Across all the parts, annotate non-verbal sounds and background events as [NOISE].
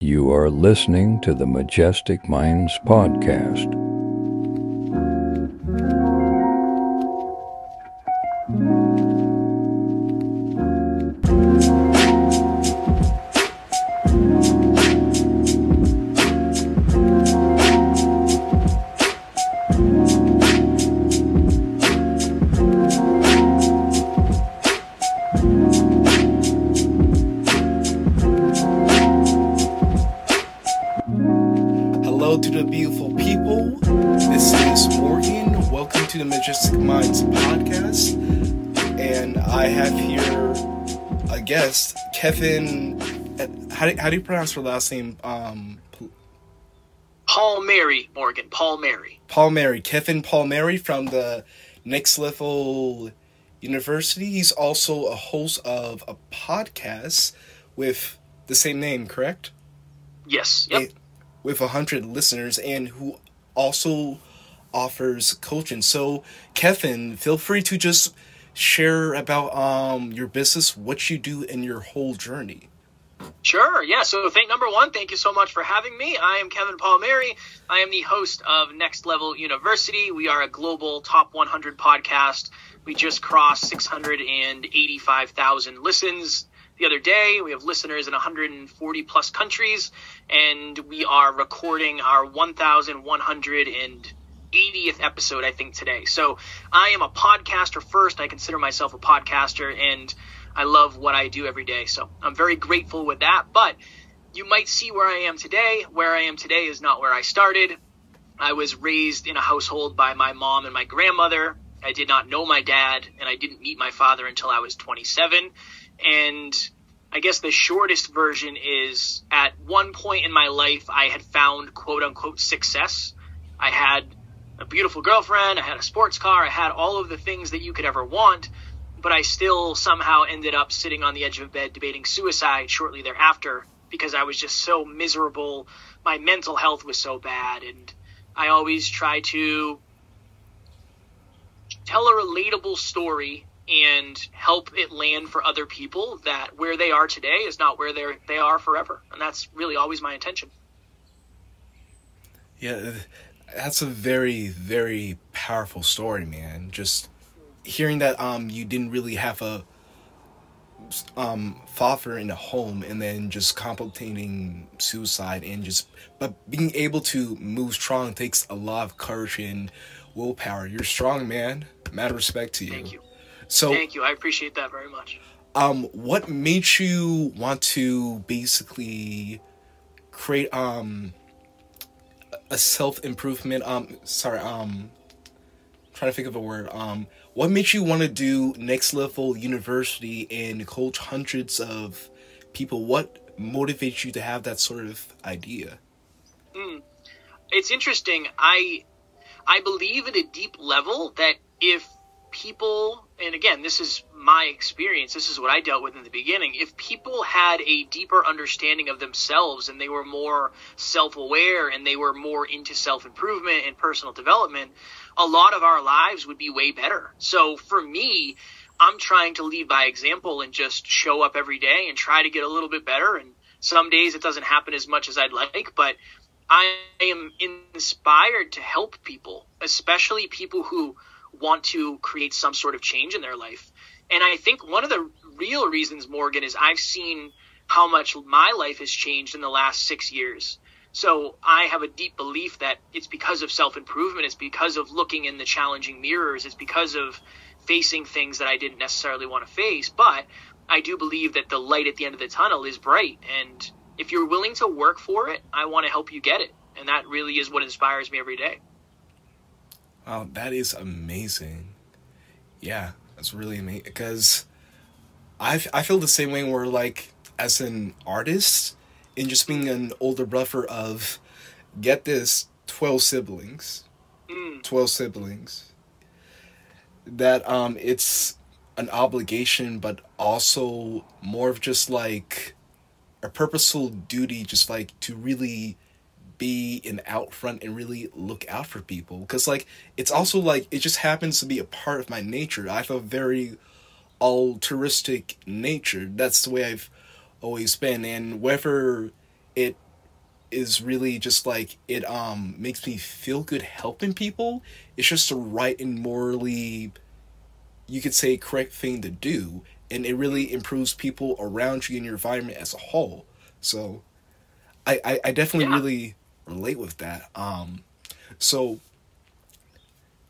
You are listening to the Majestic Minds Podcast. How do, you pronounce her last name? Um, Palmieri Morgan. Palmieri. Paul Mary. Kevin Palmieri from the Next Level University. He's also a host of a podcast with the same name, correct? Yes. Yep. a- with a hundred listeners and who also offers coaching. So, Kevin, feel free to just share about um your business, what you do, and your whole journey. Sure. Yeah. So, thank number one, thank you so much for having me. I am Kevin Palmieri. I am the host of Next Level University. We are a global top 100 podcast. We just crossed 685,000 listens the other day. We have listeners in 140 plus countries, and we are recording our 1,180th episode, I think, today. So I am a podcaster first. I consider myself a podcaster, and I love what I do every day. So I'm very grateful with that. But you might see where I am today. Where I am today is not where I started. I was raised in a household by my mom and my grandmother. I did not know my dad, and I didn't meet my father until I was 27. And I guess the shortest version is at one point in my life, I had found quote unquote success. I had a beautiful girlfriend, I had a sports car, I had all of the things that you could ever want, but I still somehow ended up sitting on the edge of a bed debating suicide shortly thereafter because I was just so miserable. My mental health was so bad, and I always try to tell a relatable story and help it land for other people that where they are today is not where they they are forever, and that's really always my intention. Yeah, that's a very very powerful story, man. Just hearing that um you didn't really have a um father in the home and then just contemplating suicide and just but being able to move strong takes a lot of courage and willpower. You're strong, man. Mad respect to you. Thank you, So thank you. I appreciate that very much. um what made you want to basically create um a self improvement um sorry um trying to think of a word um what makes you want to do next level university and coach hundreds of people? What motivates you to have that sort of idea? Hmm. It's interesting. I I believe at a deep level that if people and again this is my experience this is what i dealt with in the beginning if people had a deeper understanding of themselves and they were more self-aware and they were more into self-improvement and personal development a lot of our lives would be way better so for me i'm trying to lead by example and just show up every day and try to get a little bit better and some days it doesn't happen as much as i'd like but I am inspired to help people, especially people who want to create some sort of change in their life. And I think one of the real reasons, Morgan, is I've seen how much my life has changed in the last six years. So I have a deep belief that it's because of self improvement. It's because of looking in the challenging mirrors. It's because of facing things that I didn't necessarily want to face. But I do believe that the light at the end of the tunnel is bright. And if you're willing to work for it, I want to help you get it. And that really is what inspires me every day. Wow, that is amazing. Yeah, that's really amazing because I I feel the same way where like as an artist and just being an older brother of get this 12 siblings. Mm. 12 siblings. That um it's an obligation but also more of just like a purposeful duty just like to really be in out front and really look out for people because like it's also like it just happens to be a part of my nature i have a very altruistic nature that's the way i've always been and whether it is really just like it um makes me feel good helping people. It's just the right and morally you could say correct thing to do and it really improves people around you and your environment as a whole. So I I, I definitely Yeah. really relate with that. Um so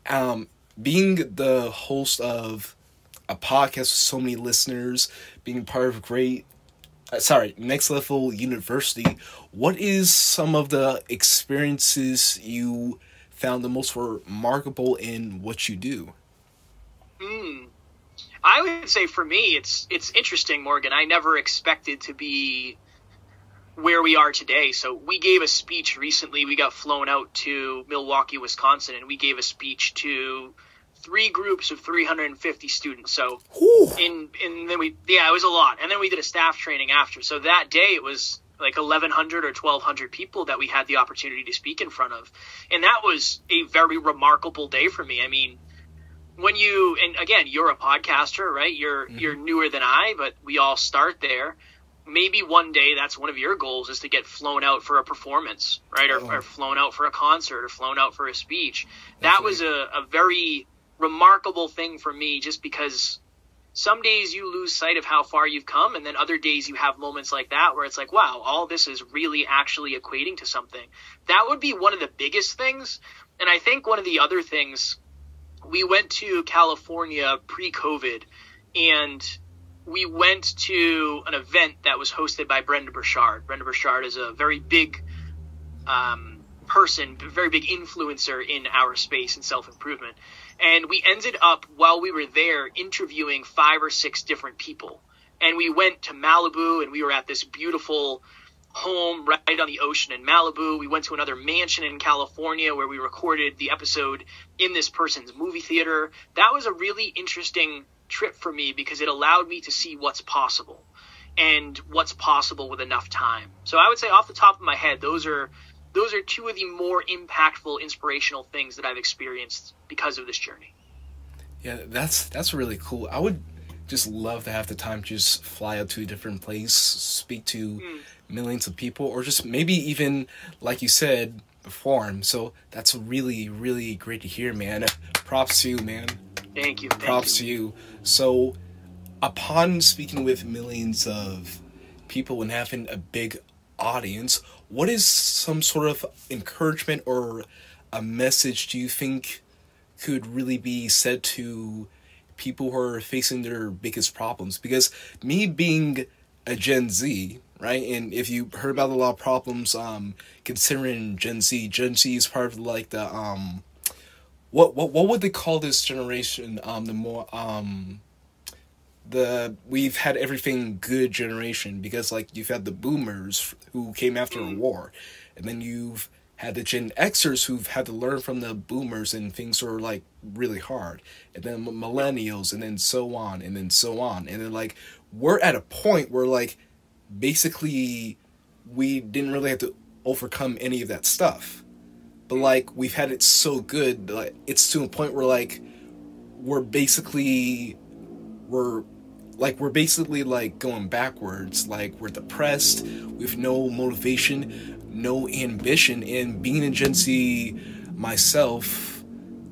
um being the host of a podcast with so many listeners, being part of great uh, sorry, next level university, what is some of the experiences you found the most remarkable in what you do? Mm. I would say for me, it's it's interesting, Morgan. I never expected to be where we are today. So we gave a speech recently. We got flown out to Milwaukee, Wisconsin, and we gave a speech to three groups of 350 students. So Whew. in and then we yeah, it was a lot. And then we did a staff training after. So that day it was like 1100 or 1200 people that we had the opportunity to speak in front of. And that was a very remarkable day for me. I mean, when you and again, you're a podcaster, right? You're mm-hmm. you're newer than I, but we all start there. Maybe one day that's one of your goals is to get flown out for a performance, right? Or, Oh. or flown out for a concert or flown out for a speech. That was a, a very remarkable thing for me just because some days you lose sight of how far you've come and then other days you have moments like that where it's like wow all this is really actually equating to something. That would be one of the biggest things. And i think one of the other things we went to california pre-covid and we went to an event that was hosted by Brendon Burchard. Brendon Burchard is a very big um, person very big influencer in our space and self-improvement and we ended up while we were there interviewing five or six different people. And we went to malibu and we were at this beautiful home right on the ocean in malibu. We went to another mansion in california where we recorded the episode in this person's movie theater. That was a really interesting trip for me because it allowed me to see what's possible and what's possible with enough time. So i would say off the top of my head those are those are two of the more impactful inspirational things that i've experienced because of this journey Yeah, that's that's really cool. I would just love to have the time to just fly out to a different place, speak to hmm. millions of people, or just maybe even like you said, perform. So that's really really great to hear, man. Props to you, man. thank you thank Props you. to you. So, upon speaking with millions of people and having a big audience, what is some sort of encouragement or a message do you think could really be said to people who are facing their biggest problems? Because me being a Gen Z, right? And if you heard about a lot of problems, um, considering Gen Z, Gen Z is part of like the um, what what what would they call this generation? Um, the more um, the we've had everything good generation because like you've had the boomers who came after a mm. war, and then you've had the Gen Xers who've had to learn from the boomers and things were like really hard, and then millennials, and then so on, and then so on, and then like we're at a point where like basically we didn't really have to overcome any of that stuff but mm. like we've had it so good like it's to a point where like we're basically we're like we're basically like going backwards. Like we're depressed. With no motivation no ambition. And being a gen z myself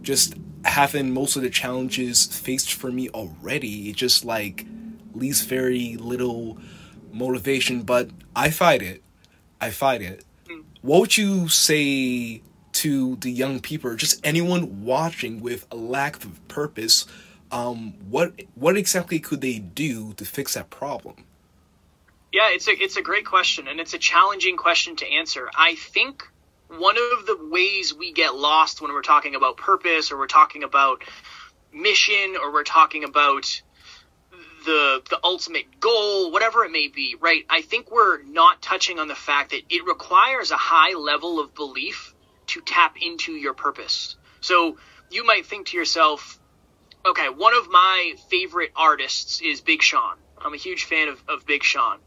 just having most of the challenges faced for me already it just like leaves very little motivation. But i fight it. I fight it. Hmm. What would you say to the young people or just anyone watching with a lack of purpose um what what exactly could they do to fix that problem Yeah, it's a it's a great question and it's a challenging question to answer. I think one of the ways we get lost when we're talking about purpose or we're talking about mission or we're talking about the the ultimate goal, whatever it may be, right? I think we're not touching on the fact that it requires a high level of belief to tap into your purpose. So you might think to yourself, okay, one of my favorite artists is Big Sean. I'm a huge fan of, of Big Sean.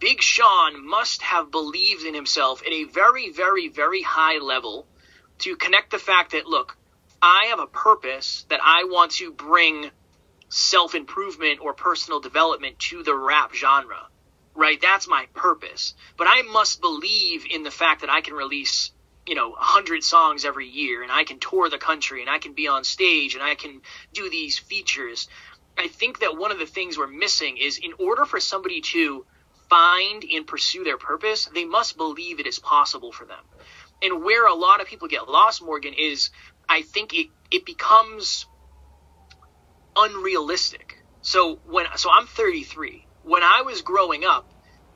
Big Sean must have believed in himself at a very, very, very high level to connect the fact that, look, I have a purpose that I want to bring self improvement or personal development to the rap genre. right? That's my purpose. But I must believe in the fact that I can release, you know, 100 songs every year and I can tour the country and I can be on stage and I can do these features. I think that one of the things we're missing is in order for somebody to find and pursue their purpose, they must believe it is possible for them. And where a lot of people get lost, Morgan, is I think it, it becomes unrealistic. So when so I'm 33. When I was growing up,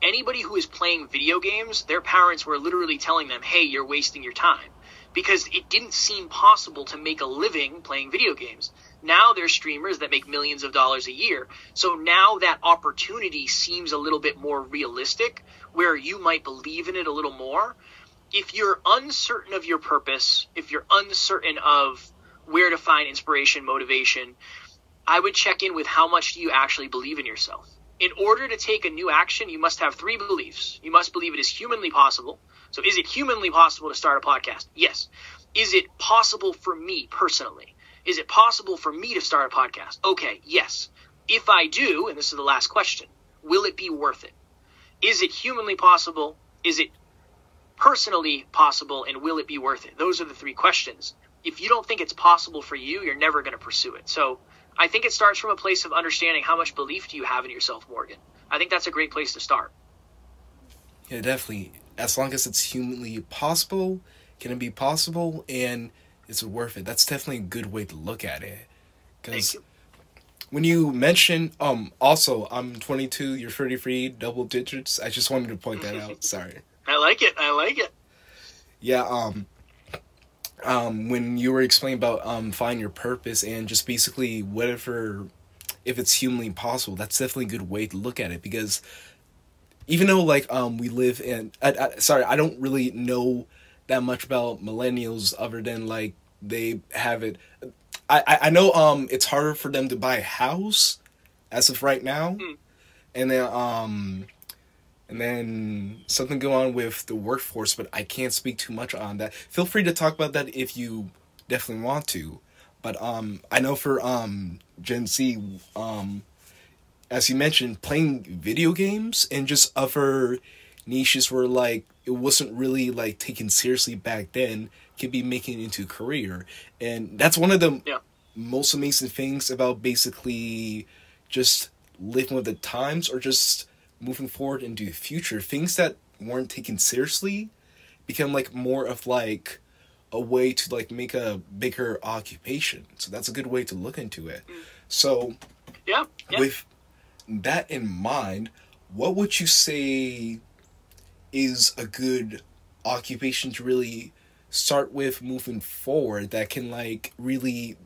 anybody who is playing video games, their parents were literally telling them, "Hey, you're wasting your time." Because it didn't seem possible to make a living playing video games. Now there's streamers that make millions of dollars a year. So now that opportunity seems a little bit more realistic where you might believe in it a little more. If you're uncertain of your purpose, if you're uncertain of where to find inspiration, motivation, I would check in with how much do you actually believe in yourself. In order to take a new action, you must have three beliefs. You must believe it is humanly possible. So, is it humanly possible to start a podcast? Yes. Is it possible for me personally? Is it possible for me to start a podcast? Okay, yes. If I do, and this is the last question, will it be worth it? Is it humanly possible? Is it personally possible? And will it be worth it? Those are the three questions. If you don't think it's possible for you, you're never going to pursue it. So, I think it starts from a place of understanding how much belief do you have in yourself, Morgan. I think that's a great place to start. Yeah, definitely. As long as it's humanly possible, can it be possible, and is it worth it? That's definitely a good way to look at it. Because when you mention, um, also I'm 22, you're 33, double digits. I just wanted to point that out. [LAUGHS] Sorry. I like it. I like it. Yeah. Um um, when you were explaining about um, find your purpose and just basically whatever, if it's humanly possible, that's definitely a good way to look at it because even though like um we live in, I, I, sorry, I don't really know that much about millennials other than like they have it. I I know um it's harder for them to buy a house as of right now, mm. and then um and then something going on with the workforce, but I can't speak too much on that. Feel free to talk about that if you definitely want to. But um, I know for um, Gen Z, um, as you mentioned, playing video games and just other niches where like it wasn't really like taken seriously back then could be making it into a career, and that's one of the yeah. most amazing things about basically just living with the times or just moving forward into the future, things that weren't taken seriously become like more of like a way to like make a bigger occupation. So that's a good way to look into it. Mm. So yeah, yeah. with that in mind, what would you say is a good occupation to really start with moving forward that can like really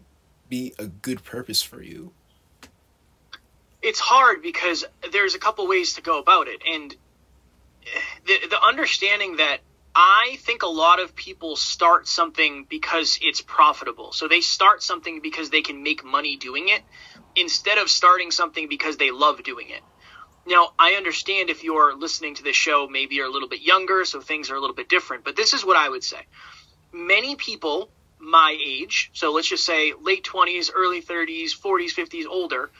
be a good purpose for you? It's hard because there's a couple ways to go about it, and the the understanding that I think a lot of people start something because it's profitable. So they start something because they can make money doing it instead of starting something because they love doing it. Now, I understand if you're listening to this show, maybe you're a little bit younger, so things are a little bit different, but this is what I would say. Many people my age, so let's just say late 20s, early 30s, 40s, 50s, older,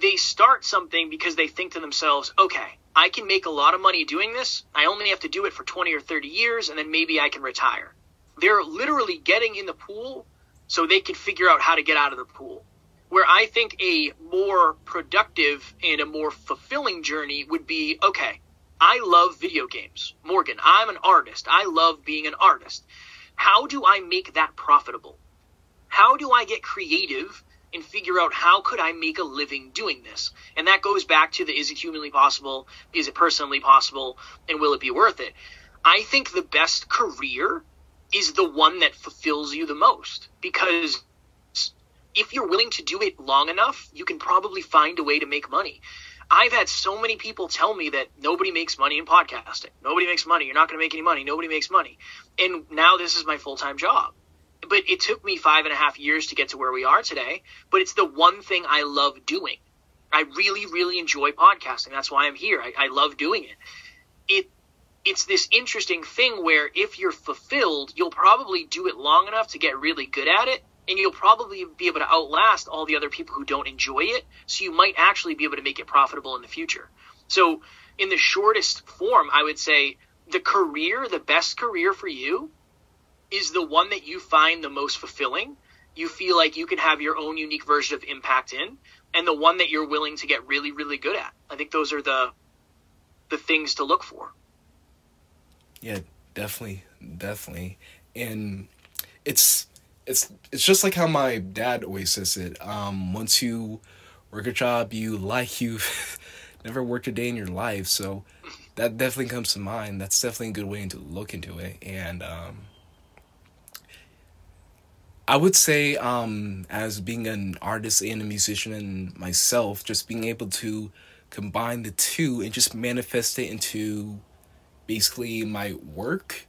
they start something because they think to themselves, okay, I can make a lot of money doing this. I only have to do it for 20 or 30 years and then maybe I can retire. They're literally getting in the pool so they can figure out how to get out of the pool. Where I think a more productive and a more fulfilling journey would be okay, I love video games. Morgan, I'm an artist. I love being an artist. How do I make that profitable? How do I get creative and figure out how could I make a living doing this? And that goes back to the is it humanly possible? Is it personally possible? And will it be worth it? I think the best career is the one that fulfills you the most because if you're willing to do it long enough, you can probably find a way to make money. I've had so many people tell me that nobody makes money in podcasting. Nobody makes money. You're not going to make any money. Nobody makes money. And now this is my full time job but it took me five and a half years to get to where we are today. But it's the one thing I love doing. I really, really enjoy podcasting. That's why I'm here. I, I love doing it. It it's this interesting thing where if you're fulfilled, you'll probably do it long enough to get really good at it, and you'll probably be able to outlast all the other people who don't enjoy it. So you might actually be able to make it profitable in the future. So in the shortest form, I would say the career, the best career for you is the one that you find the most fulfilling. You feel like you can have your own unique version of impact in, and the one that you're willing to get really, really good at. I think those are the the things to look for. Yeah, definitely, definitely, and it's it's it's just like how my dad always says it. Um, once you work a job you like, you've [LAUGHS] never worked a day in your life. So that definitely comes to mind. That's definitely a good way to look into it. And um, I would say, um, as being an artist and a musician and myself, just being able to combine the two and just manifest it into basically my work.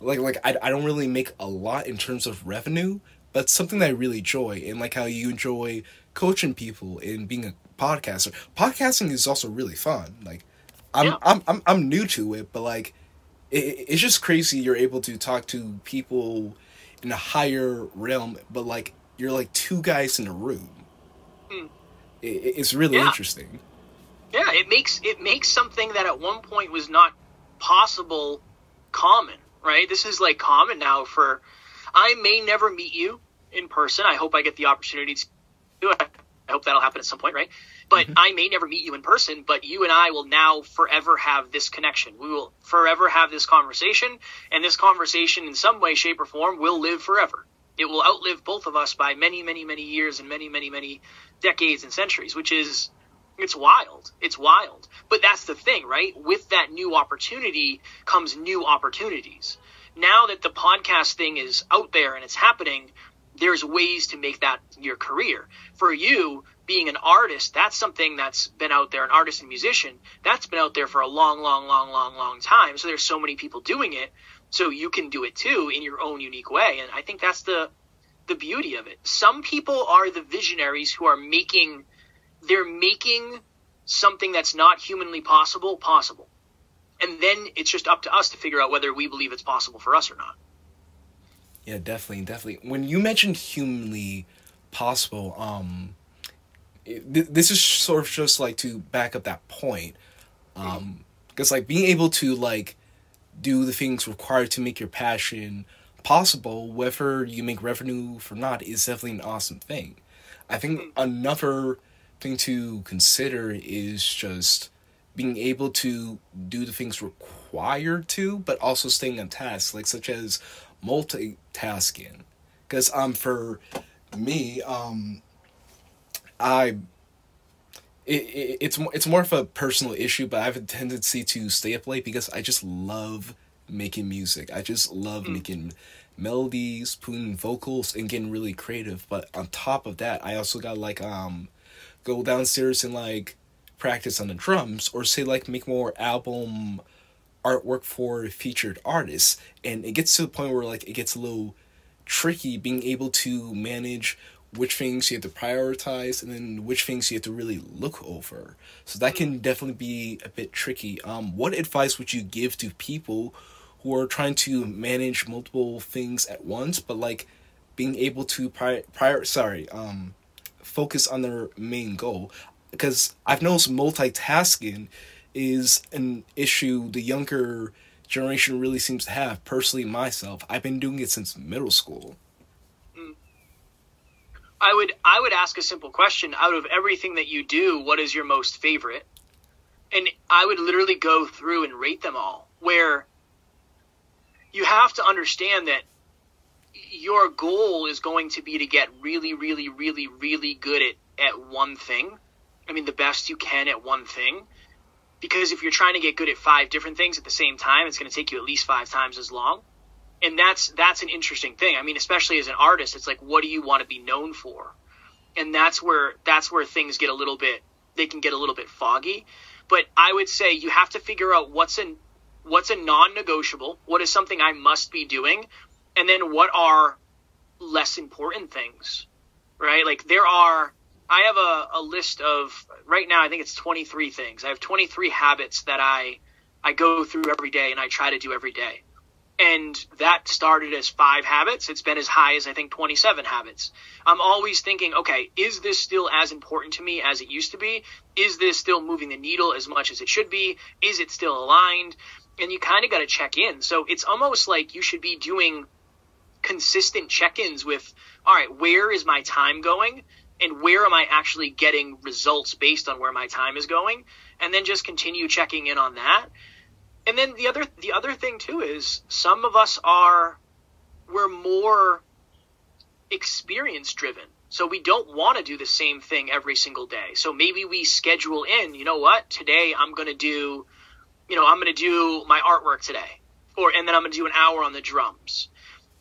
Like like I, I don't really make a lot in terms of revenue, but something that I really enjoy and like how you enjoy coaching people and being a podcaster. Podcasting is also really fun. Like I'm Yeah. I'm, I'm I'm new to it, but like it, it's just crazy you're able to talk to people in a higher realm, but like you're like two guys in a room. Hmm. It, it's really Yeah. interesting. Yeah, it makes it makes something that at one point was not possible common, right? This is like common now for I may never meet you in person. I hope I get the opportunity to do it. I hope that'll happen at some point, right? But mm-hmm. I may never meet you in person, but you and I will now forever have this connection. We will forever have this conversation, and this conversation in some way, shape, or form will live forever. It will outlive both of us by many, many, many years and many, many, many decades and centuries, which is it's wild. It's wild. But that's the thing, right? With that new opportunity comes new opportunities. Now that the podcast thing is out there and it's happening, there's ways to make that your career. For you, being an artist, that's something that's been out there, an artist and musician, that's been out there for a long, long, long, long, long time. So there's so many people doing it. So you can do it too in your own unique way. And I think that's the the beauty of it. Some people are the visionaries who are making they're making something that's not humanly possible possible. And then it's just up to us to figure out whether we believe it's possible for us or not. Yeah, definitely, definitely. When you mentioned humanly possible, um, it, this is sort of just like to back up that point, um, because like being able to like do the things required to make your passion possible, whether you make revenue or not, is definitely an awesome thing. I think another thing to consider is just being able to do the things required to, but also staying on task, like such as multitasking. Because um, for me, um, I it, it, it's more it's more of a personal issue, but I have a tendency to stay up late because I just love making music. I just love making melodies, putting vocals, and getting really creative. But on top of that, I also got like um go downstairs and like practice on the drums or say like make more album artwork for featured artists and it gets to the point where like it gets a little tricky being able to manage which things you have to prioritize and then which things you have to really look over so that can definitely be a bit tricky um what advice would you give to people who are trying to manage multiple things at once but like being able to prior, prior sorry um focus on their main goal because I've noticed multitasking is an issue the younger generation really seems to have. Personally, myself, I've been doing it since middle school. I would I would ask a simple question out of everything that you do, what is your most favorite? And I would literally go through and rate them all where you have to understand that your goal is going to be to get really really really really good at at one thing. I mean the best you can at one thing. Because if you're trying to get good at five different things at the same time, it's going to take you at least 5 times as long and that's that's an interesting thing. I mean, especially as an artist, it's like what do you want to be known for? And that's where that's where things get a little bit they can get a little bit foggy. But I would say you have to figure out what's a what's a non-negotiable, what is something I must be doing, and then what are less important things. Right? Like there are I have a, a list of right now I think it's 23 things. I have 23 habits that I I go through every day and I try to do every day And that started as five habits. It's been as high as I think 27 habits. I'm always thinking, okay, is this still as important to me as it used to be? Is this still moving the needle as much as it should be? Is it still aligned? And you kind of got to check in. So it's almost like you should be doing consistent check ins with, all right, where is my time going? And where am I actually getting results based on where my time is going? And then just continue checking in on that and then the other the other thing too is some of us are we're more experience driven. So we don't want to do the same thing every single day. So maybe we schedule in, you know what? Today I'm going to do you know, I'm going to do my artwork today. Or and then I'm going to do an hour on the drums.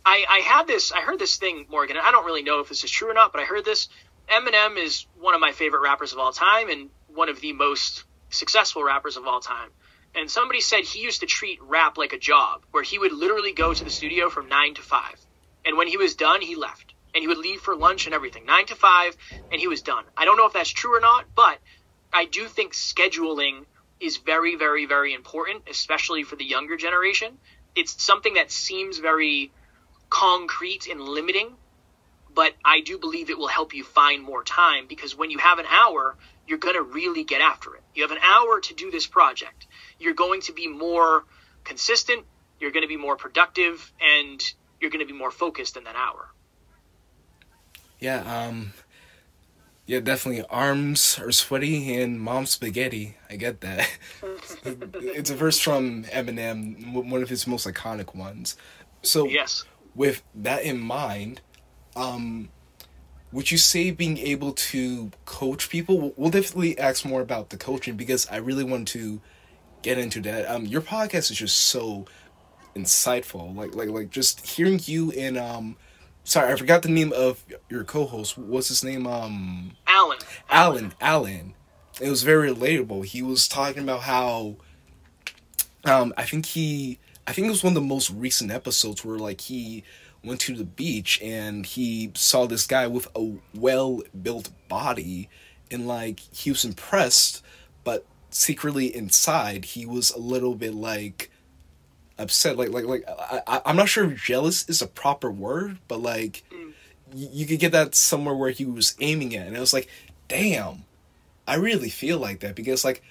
I I had this I heard this thing Morgan. And I don't really know if this is true or not, but I heard this Eminem is one of my favorite rappers of all time and one of the most successful rappers of all time and somebody said he used to treat rap like a job, where he would literally go to the studio from nine to five, and when he was done, he left, and he would leave for lunch and everything, nine to five, and he was done. I don't know if that's true or not, but I do think scheduling is very, very, very important, especially for the younger generation. It's something that seems very concrete and limiting, but I do believe it will help you find more time because when you have an hour, you're going to really get after it. You have an hour to do this project you're going to be more consistent, you're going to be more productive, and you're going to be more focused in that hour. Yeah, um, yeah, definitely. Arms are sweaty and mom spaghetti. I get that. [LAUGHS] it's a verse from Eminem, one of his most iconic ones. So, yes, with that in mind, um, would you say being able to coach people? We'll definitely ask more about the coaching because I really want to get into that. Um, your podcast is just so insightful. Like like like just hearing you and um sorry, I forgot the name of your co-host. What's his name? Um Alan. Alan. Alan. It was very relatable. He was talking about how um I think he I think it was one of the most recent episodes where like he went to the beach and he saw this guy with a well built body and like he was impressed but secretly inside he was a little bit like upset like like like I, i'm not sure if jealous is a proper word but like mm. y- you could get that somewhere where he was aiming at and i was like damn i really feel like that because like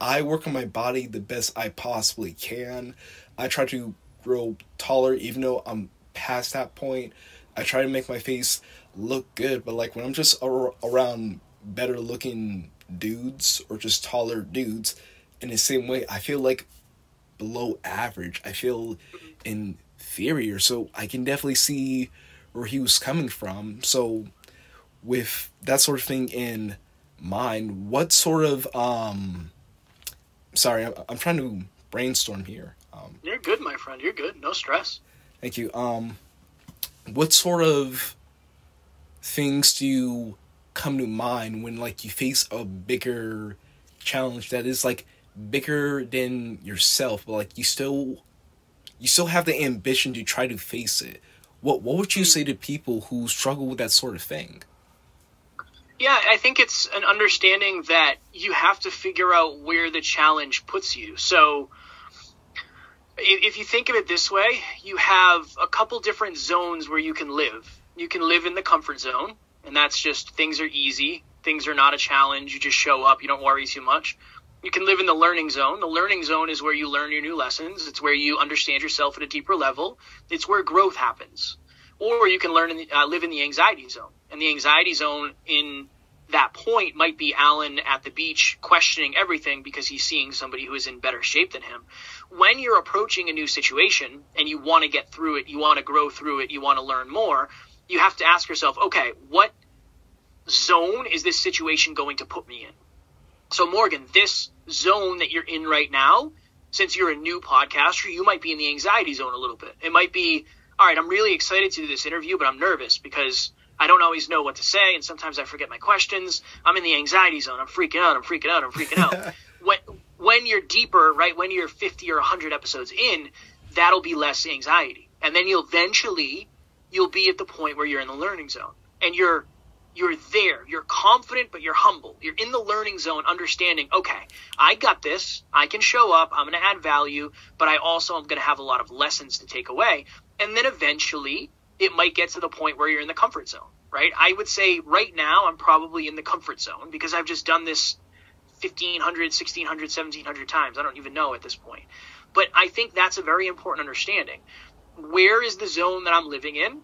i work on my body the best i possibly can i try to grow taller even though i'm past that point i try to make my face look good but like when i'm just ar- around better looking dudes or just taller dudes in the same way i feel like below average. I feel inferior. So i can definitely see where he was coming from. So with that sort of thing in mind what sort of um sorry i'm, I'm trying to brainstorm here. Um you're good my friend. You're good. No stress thank you. Um what sort of things do you come to mind when like you face a bigger challenge that is like bigger than yourself but like you still you still have the ambition to try to face it? What what would you say to people who struggle with that sort of thing? Yeah i think it's an understanding that you have to figure out where the challenge puts you. So if you think of it this way you have a couple different zones where you can live you can live in the comfort zone and that's just things are easy. Things are not a challenge. You just show up. You don't worry too much. You can live in the learning zone. The learning zone is where you learn your new lessons. It's where you understand yourself at a deeper level. It's where growth happens. Or you can learn in the, uh, live in the anxiety zone. And the anxiety zone in that point might be Alan at the beach questioning everything because he's seeing somebody who is in better shape than him. When you're approaching a new situation and you want to get through it, you want to grow through it, you want to learn more, you have to ask yourself, okay, what zone is this situation going to put me in? So, Morgan, this zone that you're in right now, since you're a new podcaster, you might be in the anxiety zone a little bit. It might be, all right, I'm really excited to do this interview, but I'm nervous because I don't always know what to say, and sometimes I forget my questions. I'm in the anxiety zone. I'm freaking out. I'm freaking out. I'm freaking out. [LAUGHS] when, when you're deeper, right, when you're 50 or 100 episodes in, that'll be less anxiety. And then you'll eventually you'll be at the point where you're in the learning zone and you're you're there. You're confident, but you're humble. You're in the learning zone, understanding, okay, I got this. I can show up. I'm going to add value, but I also am going to have a lot of lessons to take away. And then eventually it might get to the point where you're in the comfort zone, right? I would say right now I'm probably in the comfort zone because I've just done this 1500, 1600, 1700 times. I don't even know at this point. But I think that's a very important understanding. Where is the zone that I'm living in?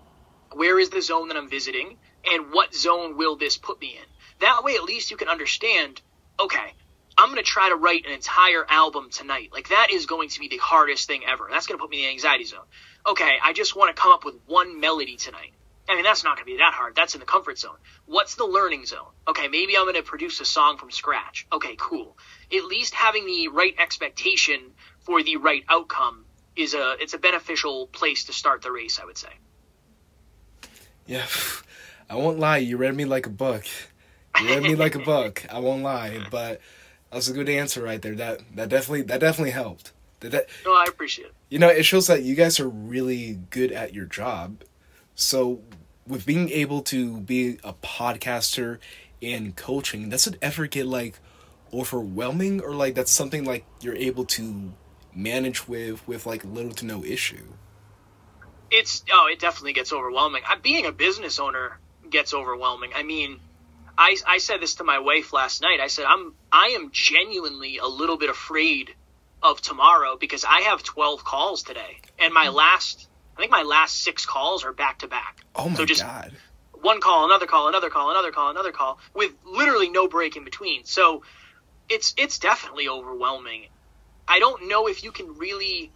Where is the zone that I'm visiting? and what zone will this put me in? That way, at least you can understand, okay, I'm going to try to write an entire album tonight. Like, that is going to be the hardest thing ever. That's going to put me in the anxiety zone. Okay, I just want to come up with one melody tonight. I mean, that's not going to be that hard. That's in the comfort zone. What's the learning zone? Okay, maybe I'm going to produce a song from scratch. Okay, cool. At least having the right expectation for the right outcome is a it's a beneficial place to start the race, I would say. Yeah. [LAUGHS] I won't lie, you read me like a book. You read me like a [LAUGHS] book. I won't lie, but that's a good answer right there. That that definitely that definitely helped. That, that no, I appreciate it. You know, it shows that you guys are really good at your job. So, with being able to be a podcaster and coaching, does it ever get like overwhelming, or like that's something like you're able to manage with with like little to no issue? It's oh, it definitely gets overwhelming. I, being a business owner, gets overwhelming. I mean, I, I said this to my wife last night. I said I'm I am genuinely a little bit afraid of tomorrow because I have 12 calls today, and my hmm. last I think my last six calls are back to back. Oh my so just god! One call, another call, another call, another call, another call, with literally no break in between. So it's it's definitely overwhelming. I don't know if you can really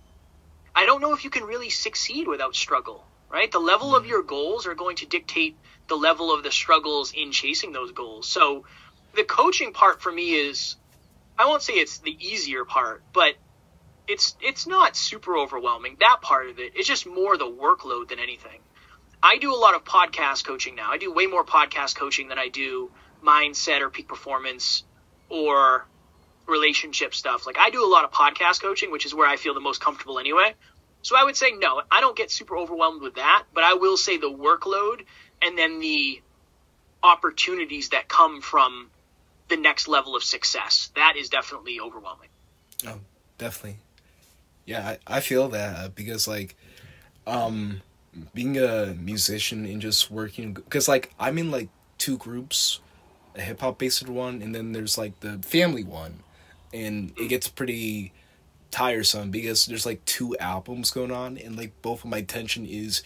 I don't know if you can really succeed without struggle, right? The level of hmm. your goals are going to dictate the level of the struggles in chasing those goals. So the coaching part for me is I won't say it's the easier part, but it's it's not super overwhelming. That part of it is just more the workload than anything. I do a lot of podcast coaching now. I do way more podcast coaching than I do mindset or peak performance or relationship stuff. Like I do a lot of podcast coaching, which is where I feel the most comfortable anyway. So I would say no, I don't get super overwhelmed with that, but I will say the workload and then the opportunities that come from the next level of success. That is definitely overwhelming. Oh, definitely. Yeah, I, I feel that because like um being a musician and just working because like I'm in like two groups, a hip hop based one and then there's like the family one. And it gets pretty tiresome because there's like two albums going on and like both of my attention is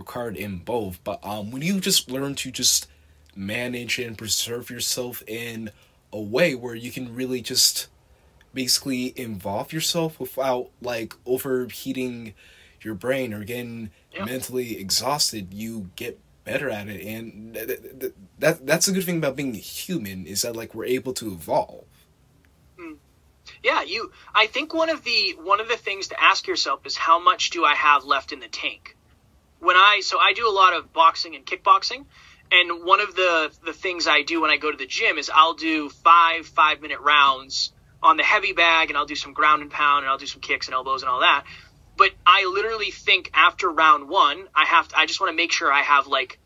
required in both. But um, when you just learn to just manage and preserve yourself in a way where you can really just basically involve yourself without like overheating your brain or getting mentally exhausted, you get better at it. And that, that, that that's a good thing about being human is that like we're able to evolve. Hmm. Yeah, you. I think one of the one of the things to ask yourself is how much do I have left in the tank? When I so I do a lot of boxing and kickboxing, and one of the the things I do when I go to the gym is I'll do five five minute rounds on the heavy bag, and I'll do some ground and pound, and I'll do some kicks and elbows and all that. But I literally think after round one, I have to, I just want to make sure I have like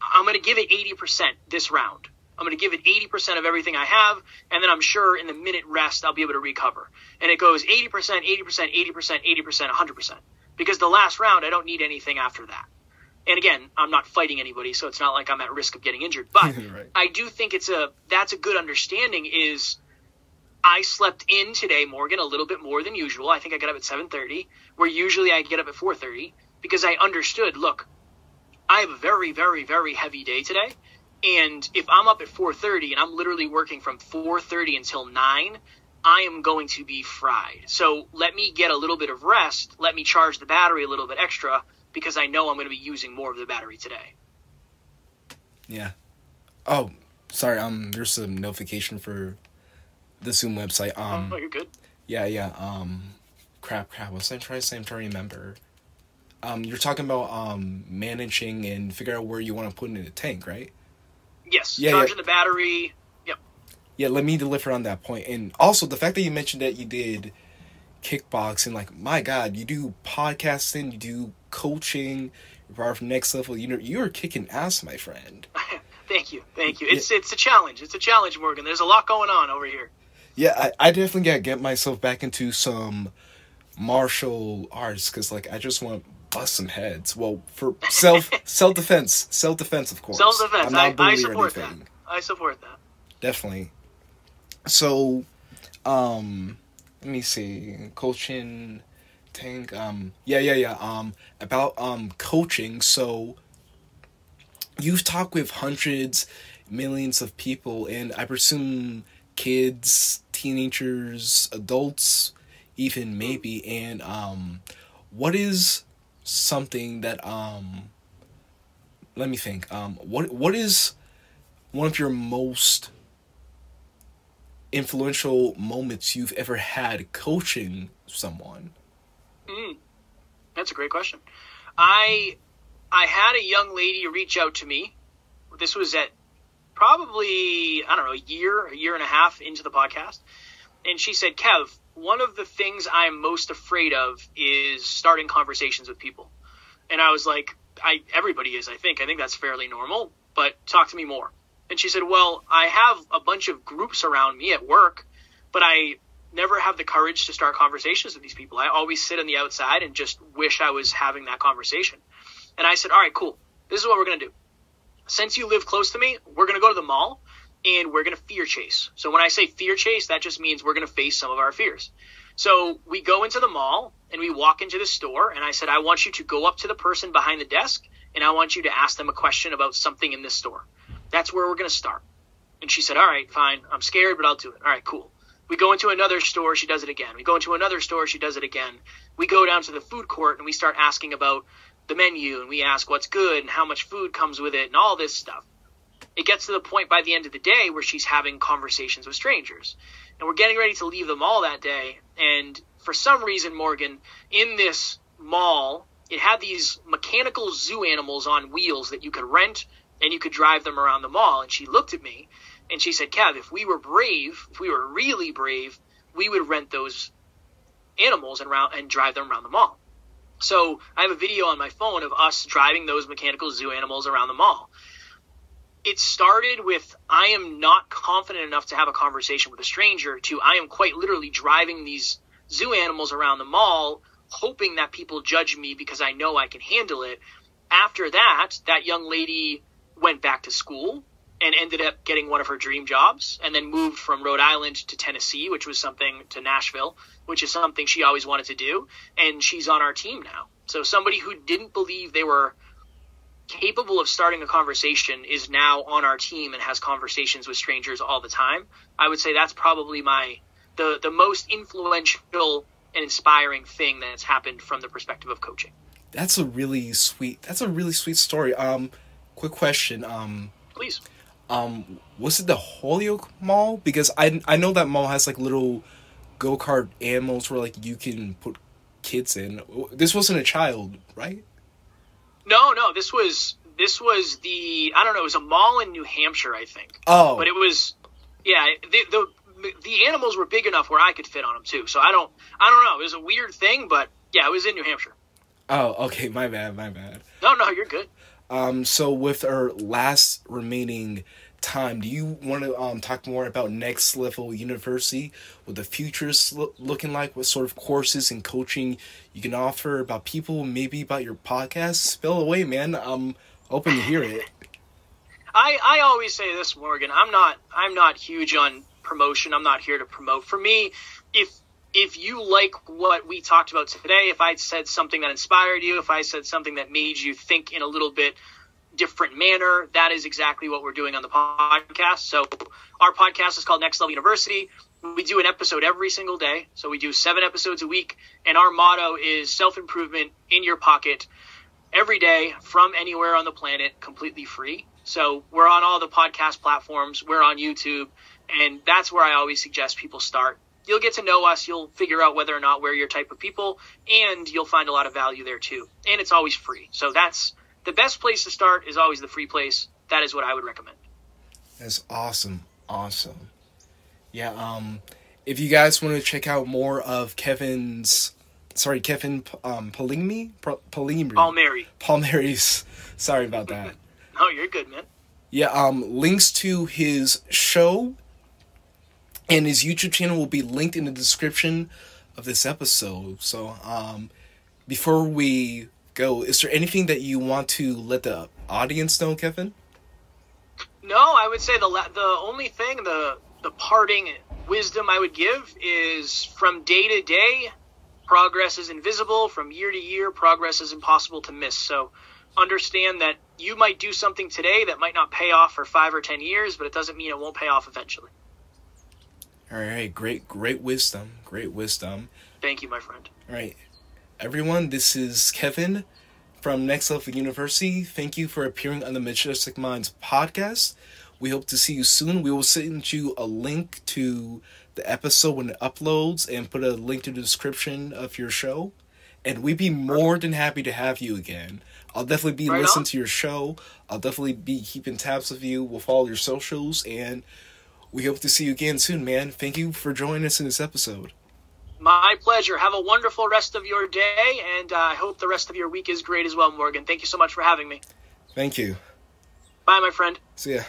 I'm going to give it 80% this round. I'm going to give it 80% of everything I have, and then I'm sure in the minute rest I'll be able to recover. And it goes 80%, 80%, 80%, 80%, 100% because the last round I don't need anything after that. And again, I'm not fighting anybody, so it's not like I'm at risk of getting injured. But [LAUGHS] right. I do think it's a that's a good understanding. Is I slept in today, Morgan, a little bit more than usual. I think I got up at 7:30, where usually I get up at 4:30 because I understood. Look, I have a very, very, very heavy day today, and if I'm up at 4:30 and I'm literally working from 4:30 until 9, I am going to be fried. So let me get a little bit of rest. Let me charge the battery a little bit extra because I know I'm going to be using more of the battery today. Yeah. Oh, sorry. Um, there's some notification for the Zoom website. Um, oh, you're good. Yeah, yeah. Um, crap, crap. What's I trying to say? I'm trying to remember. Um, you're talking about um managing and figure out where you want to put it in the tank, right? Yes. Yeah, charging yeah. the battery, yeah, let me deliver on that point. And also the fact that you mentioned that you did kickboxing, like my God, you do podcasting, you do coaching, you're part of next level. You know, you're kicking ass, my friend. [LAUGHS] Thank you, thank you. It's it's a challenge. It's a challenge, Morgan. There's a lot going on over here. Yeah, I, I definitely gotta get myself back into some martial arts because like I just want bust some heads. Well, for self [LAUGHS] self defense, self defense, of course. Self defense. I, I or support that. I support that. Definitely. So, um, let me see. Coaching, tank. Um, yeah, yeah, yeah. Um, about um coaching. So, you've talked with hundreds, millions of people, and I presume kids, teenagers, adults, even maybe. And um, what is something that um, let me think. Um, what what is one of your most influential moments you've ever had coaching someone? Mm, that's a great question. I I had a young lady reach out to me. This was at probably I don't know a year, a year and a half into the podcast, and she said, "Kev, one of the things I'm most afraid of is starting conversations with people." And I was like, "I everybody is, I think. I think that's fairly normal, but talk to me more." And she said, "Well, I have a bunch of groups around me at work, but I never have the courage to start conversations with these people. I always sit on the outside and just wish I was having that conversation." And I said, "All right, cool. This is what we're going to do. Since you live close to me, we're going to go to the mall and we're going to fear chase. So when I say fear chase, that just means we're going to face some of our fears. So we go into the mall and we walk into the store and I said, I want you to go up to the person behind the desk and I want you to ask them a question about something in this store. That's where we're going to start. And she said, all right, fine. I'm scared, but I'll do it. All right, cool. We go into another store, she does it again. We go into another store, she does it again. We go down to the food court and we start asking about the menu and we ask what's good and how much food comes with it and all this stuff. It gets to the point by the end of the day where she's having conversations with strangers. And we're getting ready to leave the mall that day. And for some reason, Morgan, in this mall, it had these mechanical zoo animals on wheels that you could rent and you could drive them around the mall. And she looked at me and she said, Kev, if we were brave, if we were really brave, we would rent those animals and, round, and drive them around the mall. So I have a video on my phone of us driving those mechanical zoo animals around the mall. It started with I am not confident enough to have a conversation with a stranger to I am quite literally driving these zoo animals around the mall, hoping that people judge me because I know I can handle it. After that, that young lady went back to school and ended up getting one of her dream jobs and then moved from Rhode Island to Tennessee, which was something to Nashville, which is something she always wanted to do. And she's on our team now. So somebody who didn't believe they were capable of starting a conversation is now on our team and has conversations with strangers all the time. I would say that's probably my the the most influential and inspiring thing that's happened from the perspective of coaching. That's a really sweet. That's a really sweet story. Um, quick question. Um, Please. um, was it the Holyoke Mall? Because I I know that mall has like little go kart animals where like you can put kids in. This wasn't a child, right? No, no, this was this was the I don't know, it was a mall in New Hampshire, I think. Oh, But it was yeah, the the the animals were big enough where I could fit on them too. So I don't I don't know, it was a weird thing, but yeah, it was in New Hampshire. oh, okay. My bad. My bad. No, no, you're good. Um, so with our last remaining time, do you want to um talk more about Next Level University, what the future's lo- looking like, what sort of courses and coaching you can offer, about people, maybe about your podcast? Spill away, man. I'm open to hear it. I, I always say this, Morgan. I'm not I'm not huge on promotion. I'm not here to promote. For me, if if you like what we talked about today, if I said something that inspired you, if I said something that made you think in a little bit different manner, that is exactly what we're doing on the podcast. So our podcast is called Next Level University. We do an episode every single day. So we do seven episodes a week. And our motto is self improvement in your pocket every day from anywhere on the planet, completely free. So we're on all the podcast platforms. We're on YouTube. And that's where I always suggest people start. You'll get to know us. You'll figure out whether or not we're your type of people, and you'll find a lot of value there too. And it's always free. So that's the best place to start is always the free place. That is what I would recommend. That's awesome. Awesome. Yeah, um if you guys want to check out more of Kevin's sorry, Kevin um. Paul Mary. Palmieri's sorry about that. [LAUGHS] No, you're good, man. yeah, um, links to his show and his YouTube channel will be linked in the description of this episode. So, um, before we go, is there anything that you want to let the audience know, Kevin? No, I would say the la- the only thing the the parting wisdom I would give is from day to day, progress is invisible. From year to year, progress is impossible to miss. So understand that you might do something today that might not pay off for five or ten years, but it doesn't mean it won't pay off eventually. All right, great, great wisdom, great wisdom. Thank you, my friend. All right, everyone, this is Kevin from Next Level University. Thank you for appearing on the Majestic Minds podcast. We hope to see you soon. We will send you a link to the episode when it uploads and put a link to the description of your show. And we'd be more than happy to have you again. I'll definitely be Right listening on. to your show. I'll definitely be keeping tabs of you. We'll follow your socials and we hope to see you again soon, man. Thank you for joining us in this episode. My pleasure. Have a wonderful rest of your day, and uh, I hope the rest of your week is great as well, Morgan. Thank you so much for having me. Thank you. Bye, my friend. See ya.